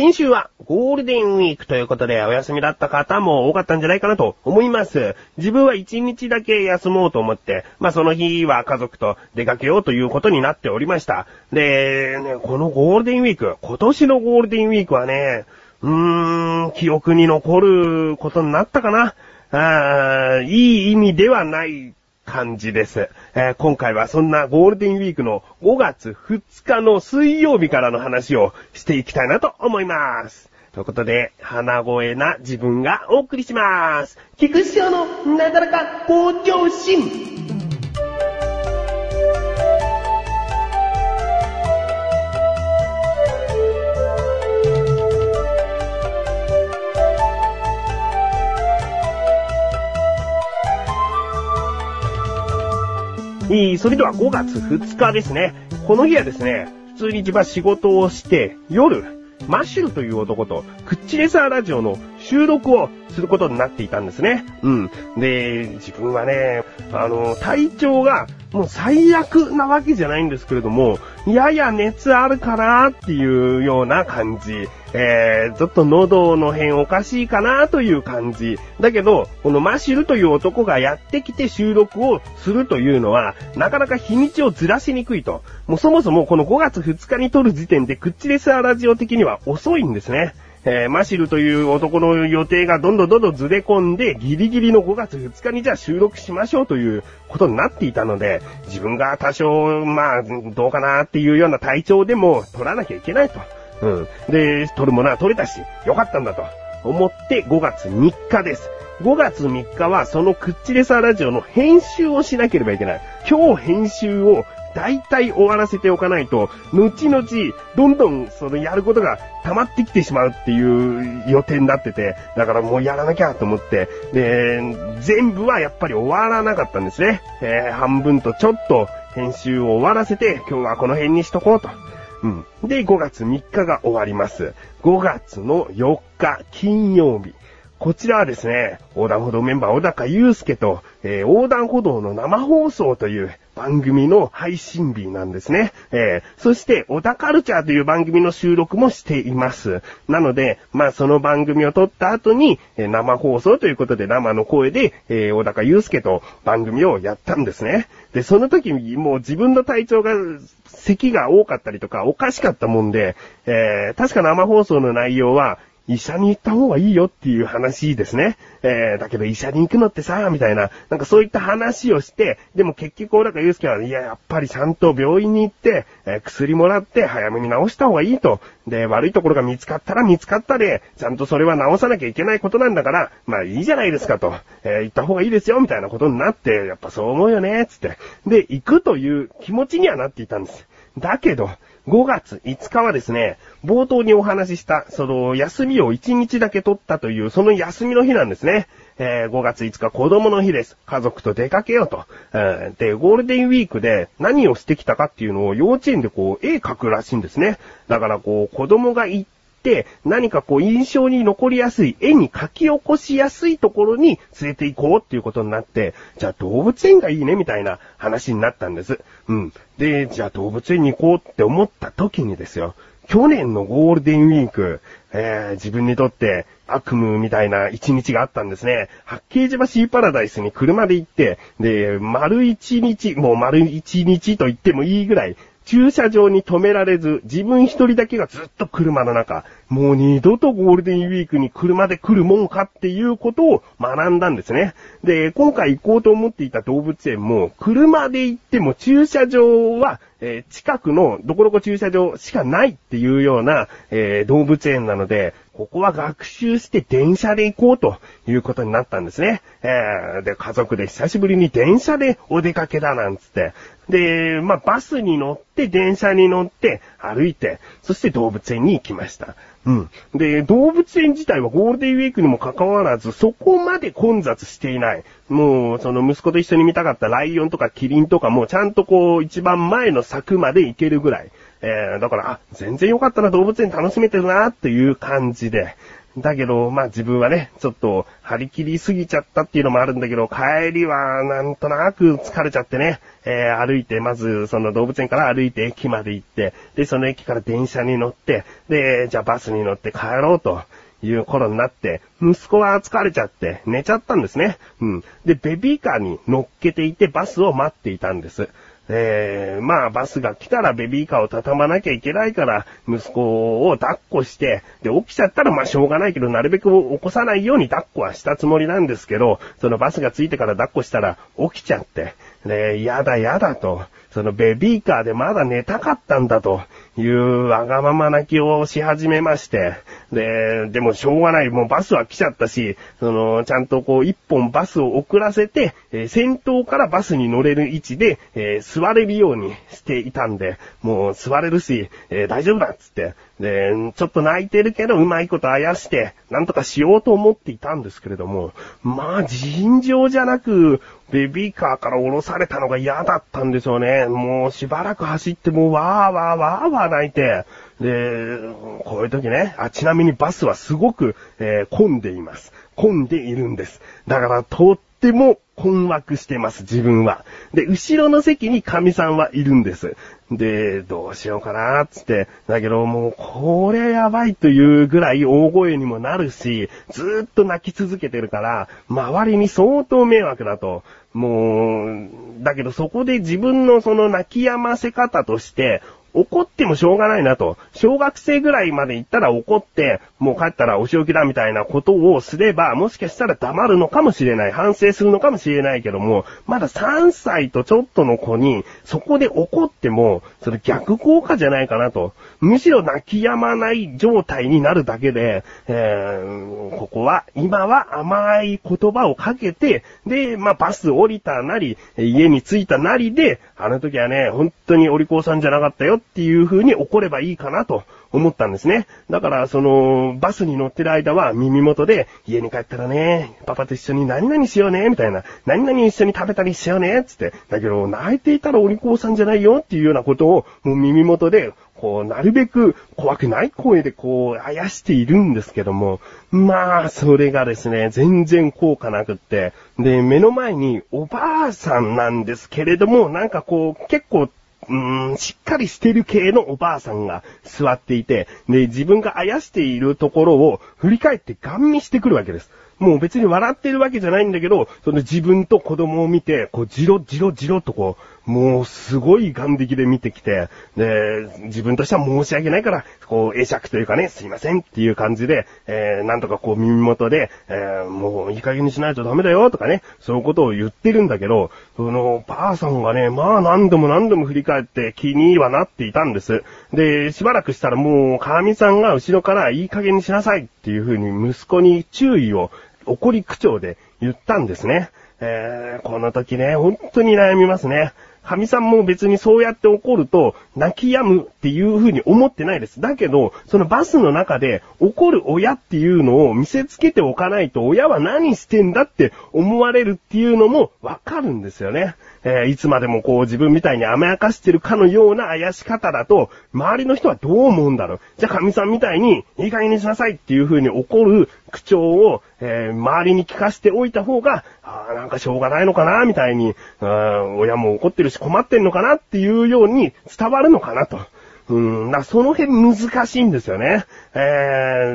先週はゴールデンウィークということでお休みだった方も多かったんじゃないかなと思います。自分は一日だけ休もうと思って、まあその日は家族と出かけようということになっておりました。で、ね、このゴールデンウィーク、今年のゴールデンウィークはね、うーん、記憶に残ることになったかな。あいい意味ではない感じです。えー、今回はそんなゴールデンウィークの5月2日の水曜日からの話をしていきたいなと思います。ということで、鼻声な自分がお送りします。菊師匠のなかなか向上心。それでは5月2日ですね。この日はですね、普通に自分は仕事をして、夜、マッシュルという男と、クッチレサーラジオの収録をすることになっていたんですね。うん。で、自分はね、あの、体調がもう最悪なわけじゃないんですけれども、やや熱あるかなっていうような感じ。えー、ちょっと喉の辺おかしいかなという感じ。だけど、このマシルという男がやってきて収録をするというのは、なかなか日にちをずらしにくいと。もうそもそもこの5月2日に撮る時点でクッチレスアラジオ的には遅いんですね。えー、マシルという男の予定がどんどんどんどんずれ込んで、ギリギリの5月2日にじゃあ収録しましょうということになっていたので、自分が多少、まあ、どうかなっていうような体調でも撮らなきゃいけないと。うん。で、撮るものは撮れたし、よかったんだと思って5月3日です。5月3日はそのクッチレサーラジオの編集をしなければいけない。今日編集を大体終わらせておかないと、後々、どんどんそのやることが溜まってきてしまうっていう予定になってて、だからもうやらなきゃと思って、で、全部はやっぱり終わらなかったんですね。えー、半分とちょっと編集を終わらせて、今日はこの辺にしとこうと。うん。で、5月3日が終わります。5月の4日、金曜日。こちらはですね、横断歩道メンバー小高祐介と、えー、横断歩道の生放送という番組の配信日なんですね。えー、そして、小田カルチャーという番組の収録もしています。なので、まあその番組を撮った後に、えー、生放送ということで生の声で、えー、小高祐介と番組をやったんですね。で、その時もう自分の体調が咳が多かったりとかおかしかったもんで、えー、確か生放送の内容は、医者に行った方がいいよっていう話ですね。えー、だけど医者に行くのってさ、みたいな、なんかそういった話をして、でも結局、小高祐介は、いや、やっぱりちゃんと病院に行って、えー、薬もらって早めに治した方がいいと。で、悪いところが見つかったら見つかったで、ちゃんとそれは治さなきゃいけないことなんだから、まあいいじゃないですかと。えー、行った方がいいですよ、みたいなことになって、やっぱそう思うよね、つって。で、行くという気持ちにはなっていたんです。だけど、5月5日はですね、冒頭にお話しした、その、休みを1日だけ取ったという、その休みの日なんですね。えー、5月5日子供の日です。家族と出かけようと。えー、で、ゴールデンウィークで何をしてきたかっていうのを幼稚園でこう、絵描くらしいんですね。だからこう、子供が行って、何かこう印象に残りやすい、絵に描き起こしやすいところに連れて行こうっていうことになって、じゃあ動物園がいいねみたいな話になったんです。うん。で、じゃあ動物園に行こうって思った時にですよ。去年のゴールデンウィーク、えー、自分にとって悪夢みたいな一日があったんですね。八景島シーパラダイスに車で行って、で、丸一日、もう丸一日と言ってもいいぐらい、駐車場に止められず、自分一人だけがずっと車の中、もう二度とゴールデンウィークに車で来るもんかっていうことを学んだんですね。で、今回行こうと思っていた動物園も、車で行っても駐車場は、えー、近くのどこどこ駐車場しかないっていうような、えー、動物園なので、ここは学習して電車で行こうということになったんですね。えー、で、家族で久しぶりに電車でお出かけだなんつって。で、まあ、バスに乗って、電車に乗って、歩いて、そして動物園に行きました。うん。で、動物園自体はゴールデンウィークにもかかわらず、そこまで混雑していない。もう、その息子と一緒に見たかったライオンとかキリンとかもちゃんとこう、一番前の柵まで行けるぐらい。えー、だから、あ、全然良かったな、動物園楽しめてるな、っていう感じで。だけど、まあ自分はね、ちょっと張り切りすぎちゃったっていうのもあるんだけど、帰りはなんとなく疲れちゃってね、えー、歩いて、まずその動物園から歩いて駅まで行って、で、その駅から電車に乗って、で、じゃあバスに乗って帰ろうと。いう頃になって、息子は疲れちゃって寝ちゃったんですね。うん。で、ベビーカーに乗っけていてバスを待っていたんです。えー、まあバスが来たらベビーカーを畳まなきゃいけないから、息子を抱っこして、で、起きちゃったらまあしょうがないけど、なるべく起こさないように抱っこはしたつもりなんですけど、そのバスが着いてから抱っこしたら起きちゃって、ね、やだやだと、そのベビーカーでまだ寝たかったんだというわがまま泣きをし始めまして、で、でもしょうがない、もうバスは来ちゃったし、その、ちゃんとこう一本バスを遅らせて、えー、先頭からバスに乗れる位置で、えー、座れるようにしていたんで、もう座れるし、えー、大丈夫だっつって、で、ちょっと泣いてるけどうまいことあやして、なんとかしようと思っていたんですけれども、まあ尋常じゃなく、ベビーカーから降ろされたのが嫌だったんでしょうね。もうしばらく走ってもうわーわーわーわー泣いて、で、こういう時ね、あ、ちなみにバスはすごく、えー、混んでいます。混んでいるんです。だからとっても困惑してます、自分は。で、後ろの席に神さんはいるんです。で、どうしようかな、つって。だけどもう、これやばいというぐらい大声にもなるし、ずっと泣き続けてるから、周りに相当迷惑だと。もう、だけどそこで自分のその泣き止ませ方として、怒ってもしょうがないなと。小学生ぐらいまで行ったら怒って、もう帰ったらお仕置きだみたいなことをすれば、もしかしたら黙るのかもしれない。反省するのかもしれないけども、まだ3歳とちょっとの子に、そこで怒っても、それ逆効果じゃないかなと。むしろ泣き止まない状態になるだけで、えー、ここは、今は甘い言葉をかけて、で、まあ、バス降りたなり、家に着いたなりで、あの時はね、本当にお利口さんじゃなかったよっていう風に怒ればいいかなと思ったんですね。だから、その、バスに乗ってる間は耳元で、家に帰ったらね、パパと一緒に何々しようね、みたいな、何々一緒に食べたりしようね、つって。だけど、泣いていたらお利口さんじゃないよっていうようなことを、もう耳元で、こう、なるべく怖くない声でこう、あやしているんですけども、まあ、それがですね、全然効果なくって、で、目の前におばあさんなんですけれども、なんかこう、結構、うーん、しっかりしてる系のおばあさんが座っていて、で、自分があやしているところを振り返ってガン見してくるわけです。もう別に笑ってるわけじゃないんだけど、その自分と子供を見て、こう、じろじろじろとこう、もうすごい眼力で見てきて、で、自分としては申し訳ないから、こう、会釈というかね、すいませんっていう感じで、えー、なんとかこう耳元で、えー、もういい加減にしないとダメだよとかね、そういうことを言ってるんだけど、その、ばあさんがね、まあ何度も何度も振り返って気にはなっていたんです。で、しばらくしたらもう、神さんが後ろからいい加減にしなさいっていう風に息子に注意を怒り口調で言ったんですね。えー、この時ね、本当に悩みますね。神さんも別にそうやって怒ると、泣き止むっていう風に思ってないです。だけど、そのバスの中で怒る親っていうのを見せつけておかないと、親は何してんだって思われるっていうのもわかるんですよね。えー、いつまでもこう自分みたいに甘やかしてるかのような怪し方だと、周りの人はどう思うんだろう。じゃあ神さんみたいに、いい加減にしなさいっていう風に怒る口調を、えー、周りに聞かしておいた方が、ああなんかしょうがないのかな、みたいに、うん親も怒ってるし困ってんのかなっていうように伝わるのかなと。うん、な、その辺難しいんですよね。え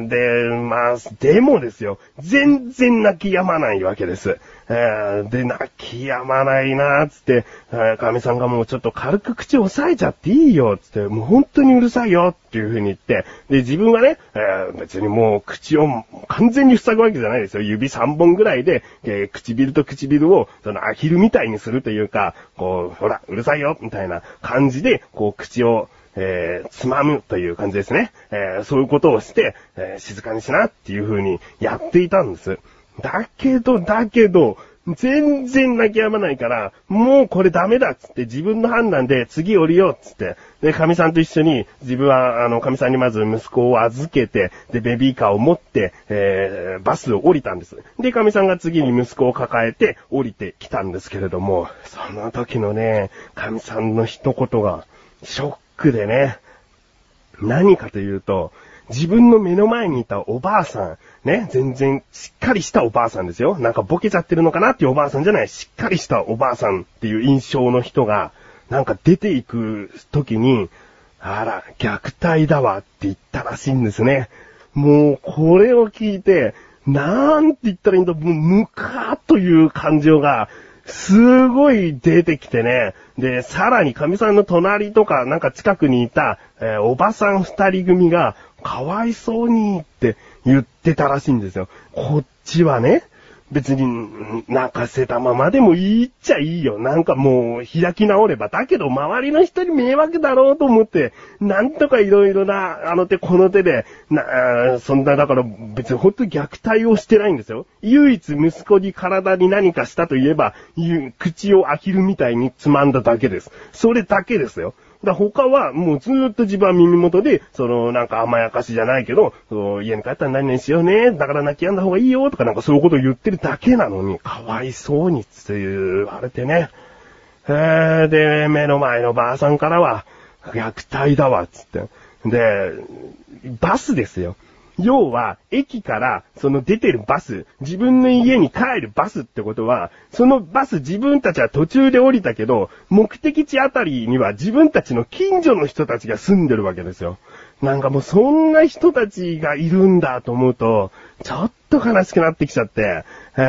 ー、で、まあ、でもですよ。全然泣き止まないわけです。えー、で、泣き止まないなーつって、えー、神さんがもうちょっと軽く口を押さえちゃっていいよつって、もう本当にうるさいよっていう風に言って、で、自分はね、えー、別にもう口を完全に塞ぐわけじゃないですよ。指3本ぐらいで、えー、唇と唇を、そのアヒルみたいにするというか、こう、ほら、うるさいよみたいな感じで、こう、口を、えー、つまむという感じですね。えー、そういうことをして、えー、静かにしなっていう風にやっていたんです。だけど、だけど、全然泣き止まないから、もうこれダメだっつって自分の判断で次降りようっつって、で、神さんと一緒に自分は、あの、神さんにまず息子を預けて、で、ベビーカーを持って、えー、バスを降りたんです。で、神さんが次に息子を抱えて降りてきたんですけれども、その時のね、神さんの一言が、ショックでね、何かというと、自分の目の前にいたおばあさん、ね、全然しっかりしたおばあさんですよ。なんかボケちゃってるのかなっていうおばあさんじゃない、しっかりしたおばあさんっていう印象の人が、なんか出ていく時に、あら、虐待だわって言ったらしいんですね。もう、これを聞いて、なんて言ったらいいんだ、もう、ムカーという感情が、すごい出てきてね。で、さらに神さんの隣とか、なんか近くにいた、えー、おばさん二人組が、かわいそうにって言ってたらしいんですよ。こっちはね、別に泣かせたままでもいいっちゃいいよ。なんかもう開き直れば。だけど周りの人に迷惑だろうと思って、なんとかいろいろな、あの手この手で、な、そんな、だから別に本当に虐待をしてないんですよ。唯一息子に体に何かしたといえば、口を開けるみたいにつまんだだけです。それだけですよ。だ他はもうずーっと自分は耳元で、そのなんか甘やかしじゃないけど、家に帰ったら何々しようね、だから泣き止んだ方がいいよとかなんかそういうことを言ってるだけなのに、かわいそうにって言われてね。えー、で、目の前のばあさんからは、虐待だわ、つって。で、バスですよ。要は、駅からその出てるバス、自分の家に帰るバスってことは、そのバス自分たちは途中で降りたけど、目的地あたりには自分たちの近所の人たちが住んでるわけですよ。なんかもうそんな人たちがいるんだと思うと、ちょっと悲しくなってきちゃって、え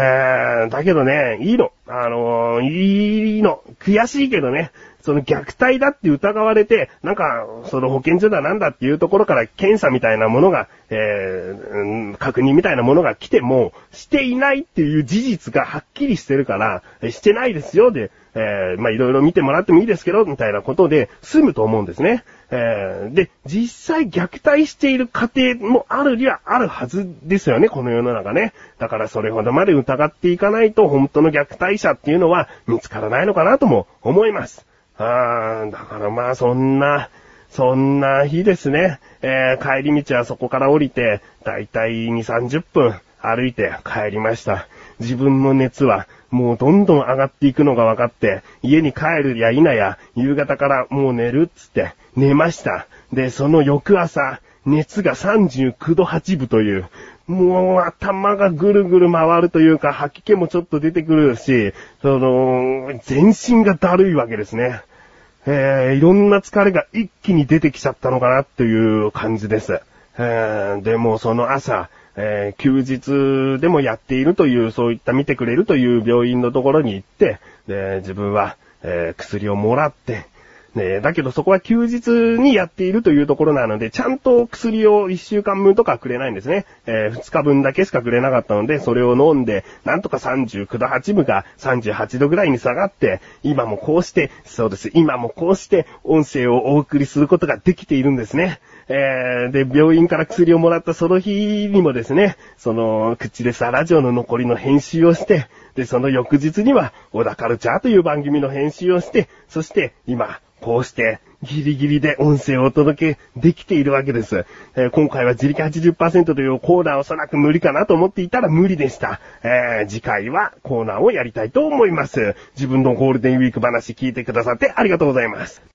ー、だけどね、いいの。あのー、いいの。悔しいけどね、その虐待だって疑われて、なんか、その保健所だなんだっていうところから検査みたいなものが、えー、確認みたいなものが来ても、していないっていう事実がはっきりしてるから、してないですよ、で、えー、ま、いろいろ見てもらってもいいですけど、みたいなことで済むと思うんですね。えー、で、実際虐待している家庭もあるにはあるはずですよね、この世の中ね。だからそれほどまで疑っていかないと、本当の虐待者っていうのは見つからないのかなとも思います。あー、だからまあそんな、そんな日ですね。えー、帰り道はそこから降りて、だいたい2、30分歩いて帰りました。自分の熱はもうどんどん上がっていくのが分かって、家に帰るや否や、夕方からもう寝るっつって寝ました。で、その翌朝、熱が39度8分という、もう頭がぐるぐる回るというか、吐き気もちょっと出てくるし、その、全身がだるいわけですね。えー、いろんな疲れが一気に出てきちゃったのかなっていう感じです。えー、でもその朝、えー、休日でもやっているという、そういった見てくれるという病院のところに行って、で、自分は、えー、薬をもらって、ねだけどそこは休日にやっているというところなので、ちゃんと薬を1週間分とかくれないんですね。えー、2日分だけしかくれなかったので、それを飲んで、なんとか39度8分が38度ぐらいに下がって、今もこうして、そうです、今もこうして音声をお送りすることができているんですね。えー、で、病院から薬をもらったその日にもですね、その、口でさラジオの残りの編集をして、で、その翌日には、小田カルチャーという番組の編集をして、そして今、こうして、ギリギリで音声をお届けできているわけです。えー、今回は自力80%というコーナーおそらく無理かなと思っていたら無理でした。えー、次回はコーナーをやりたいと思います。自分のゴールデンウィーク話聞いてくださってありがとうございます。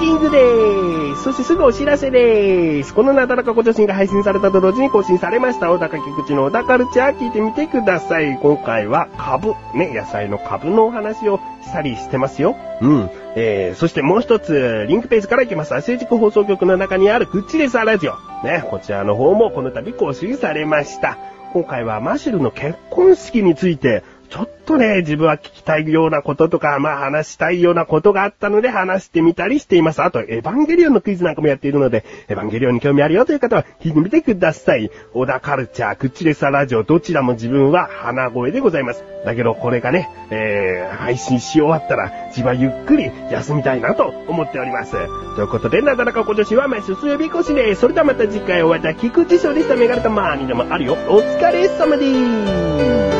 ンディングでーす。そしてすぐお知らせでーす。このなだらかご女子が配信されたと同時に更新されました。小高菊池の小高カルチャー聞いてみてください。今回は株、ね、野菜の株のお話をしたりしてますよ。うん。えー、そしてもう一つ、リンクページから行きます。成熟放送局の中にあるクッチレスラジオ。ね、こちらの方もこの度更新されました。今回はマシュルの結婚式についてちょっとね、自分は聞きたいようなこととか、まあ話したいようなことがあったので話してみたりしています。あと、エヴァンゲリオンのクイズなんかもやっているので、エヴァンゲリオンに興味あるよという方は聞いてみてください。小田カルチャー、クチレサラジオ、どちらも自分は鼻声でございます。だけどこれがね、えー、配信し終わったら、自分はゆっくり休みたいなと思っております。ということで、なだらか今年は毎週水曜日越しで。それではまた次回お会いいた菊池翔でした。メガネたまーにでもあるよ。お疲れ様でーす。